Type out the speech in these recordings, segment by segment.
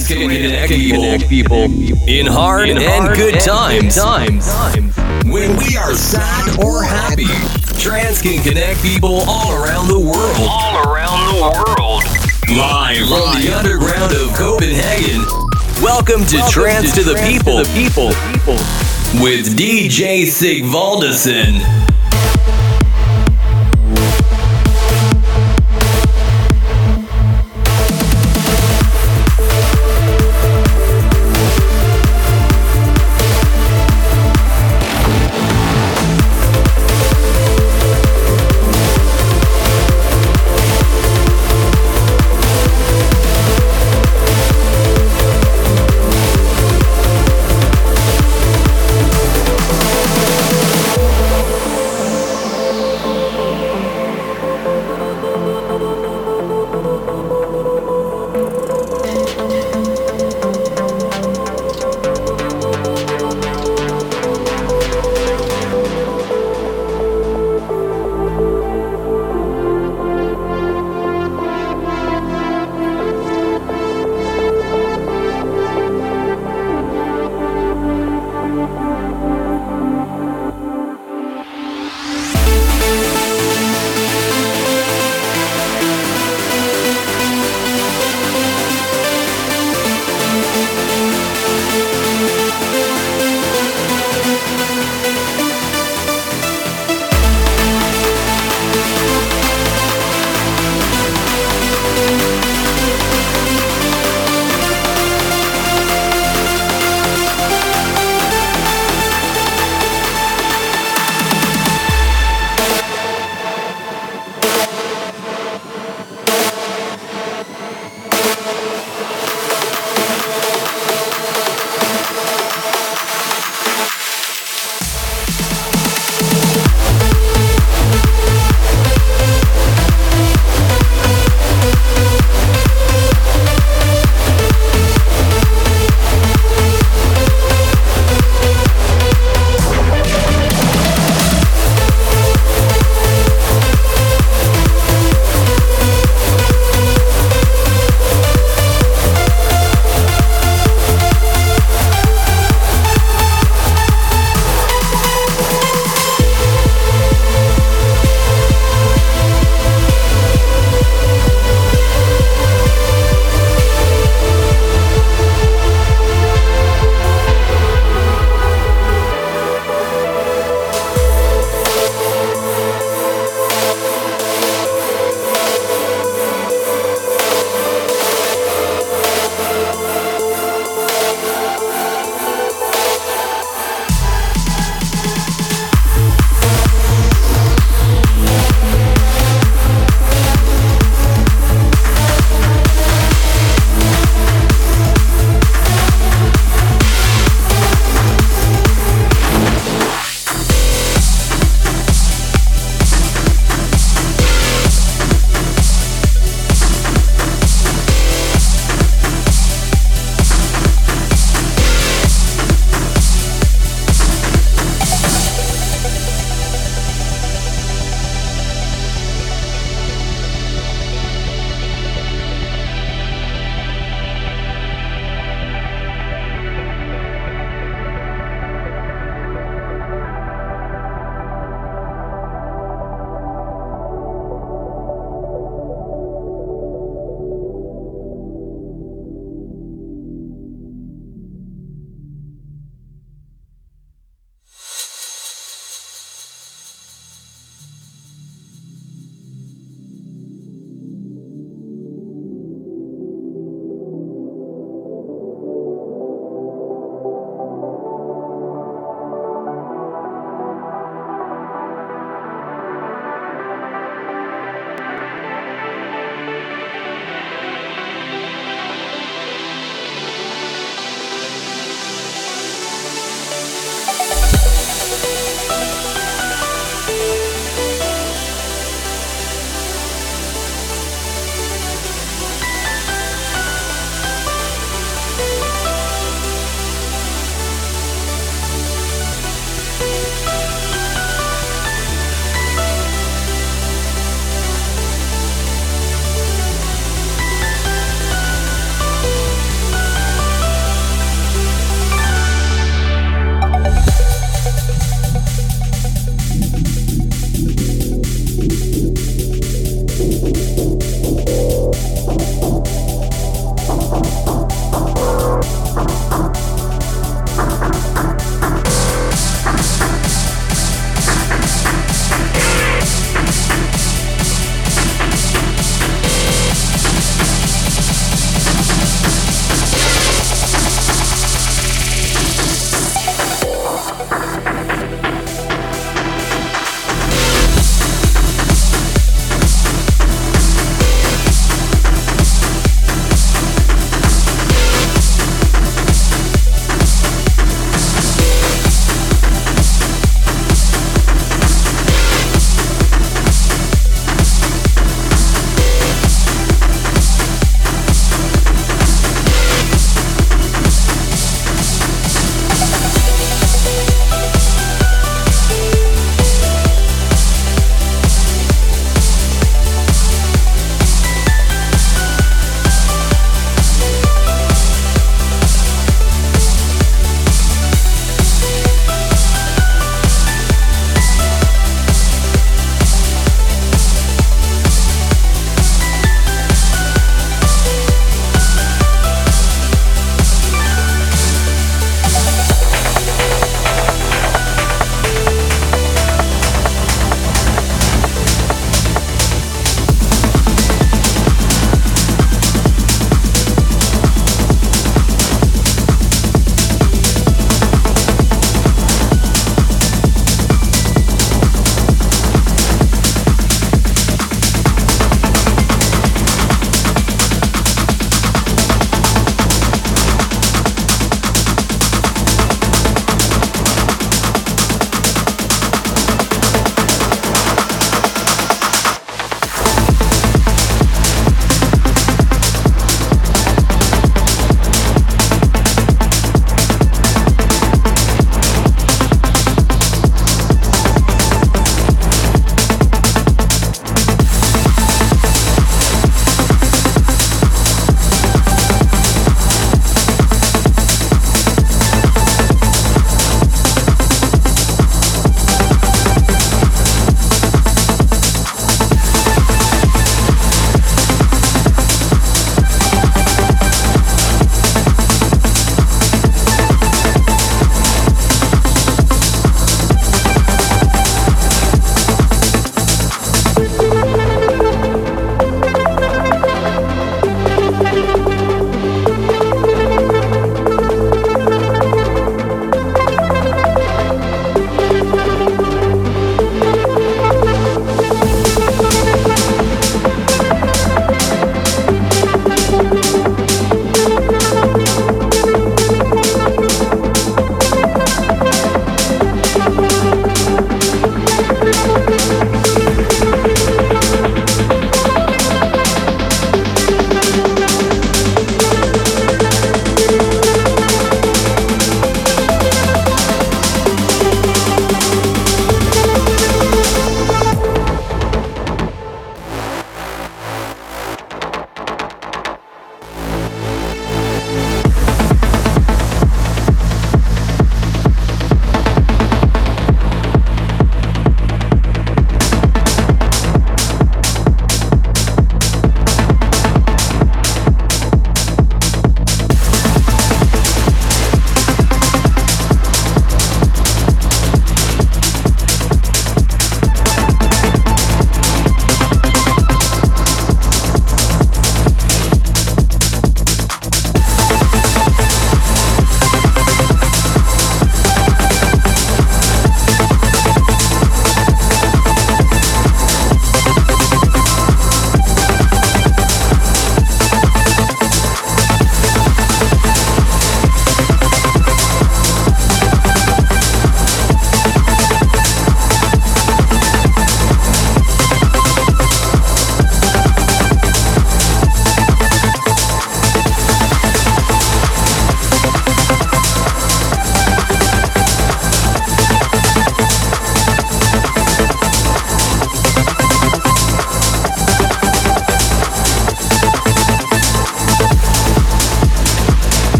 Trance can connect people, people in hard, in and, hard good and times. times. When we are sad or happy, Trance can connect people all around the world. All around the world. Live, from the underground of Copenhagen. Welcome to Welcome Trance to, to, the, people. to the People. People. With DJ Sigvaldesen.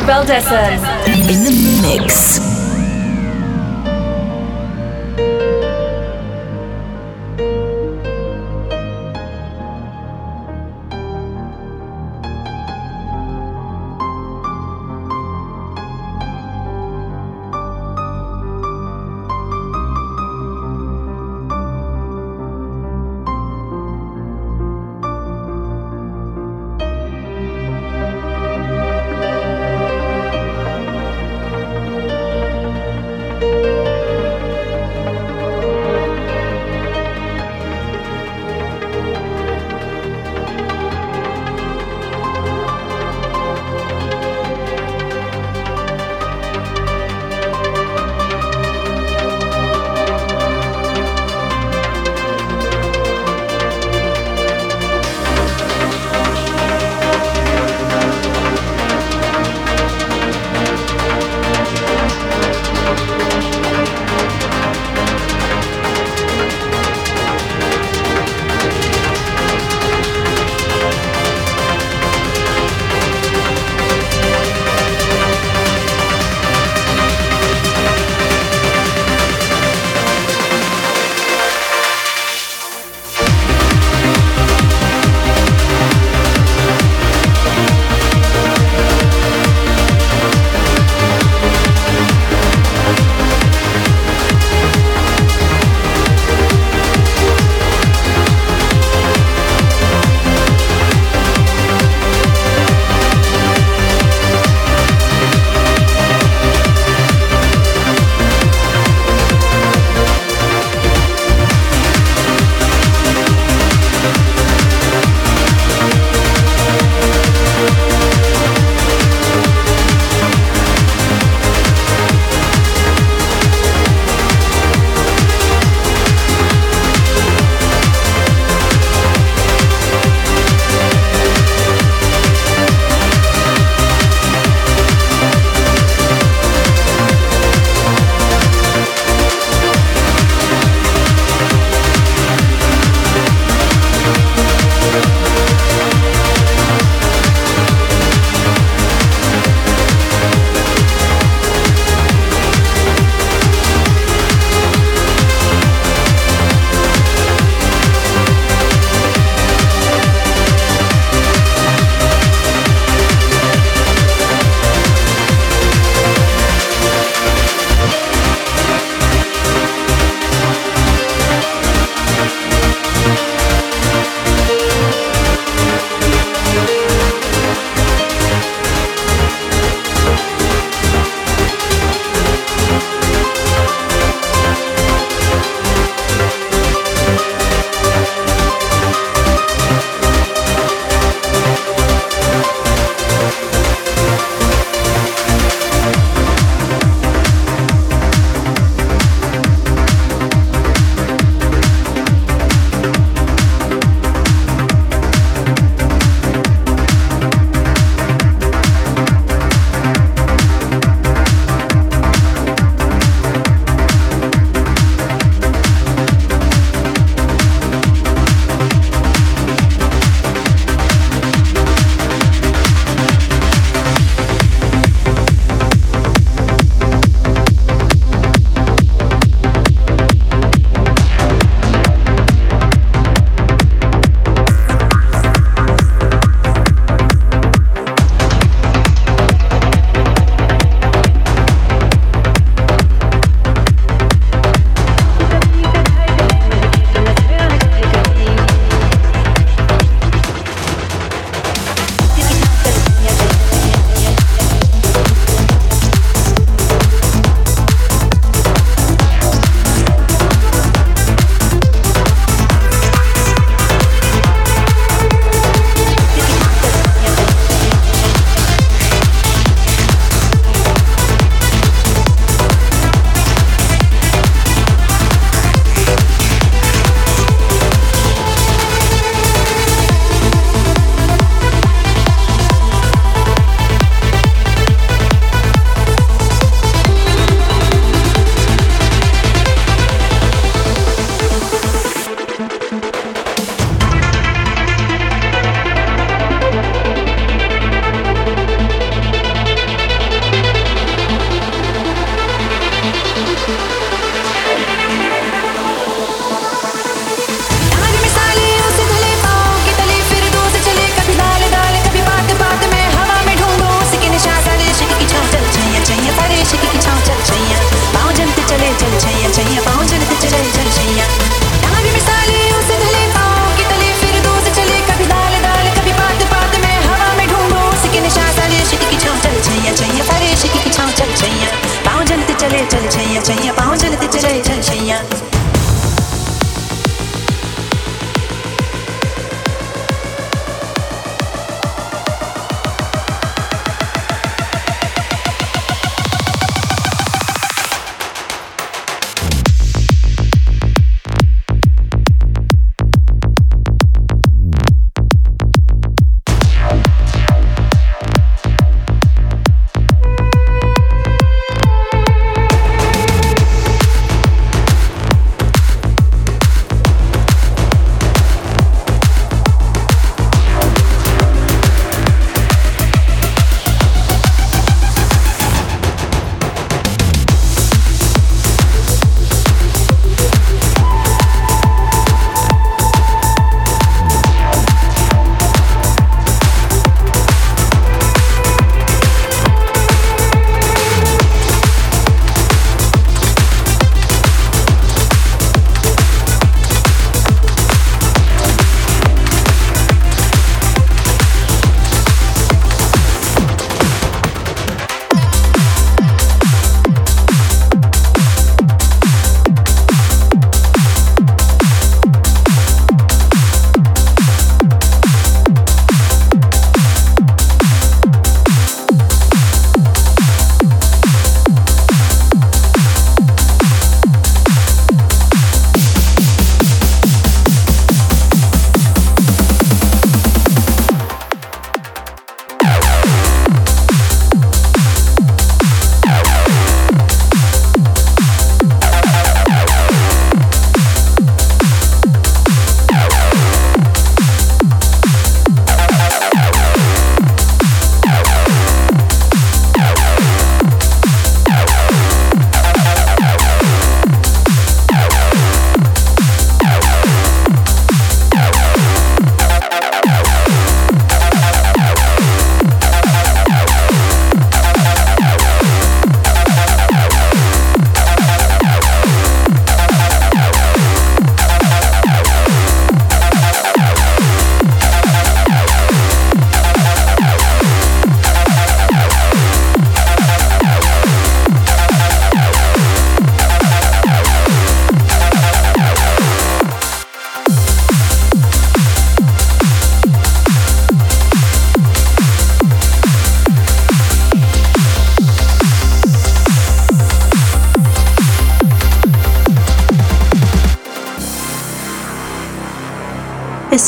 Valdez in the mix.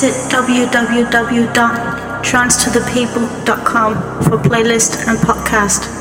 Visit www.trancetothepeople.com for playlist and podcast.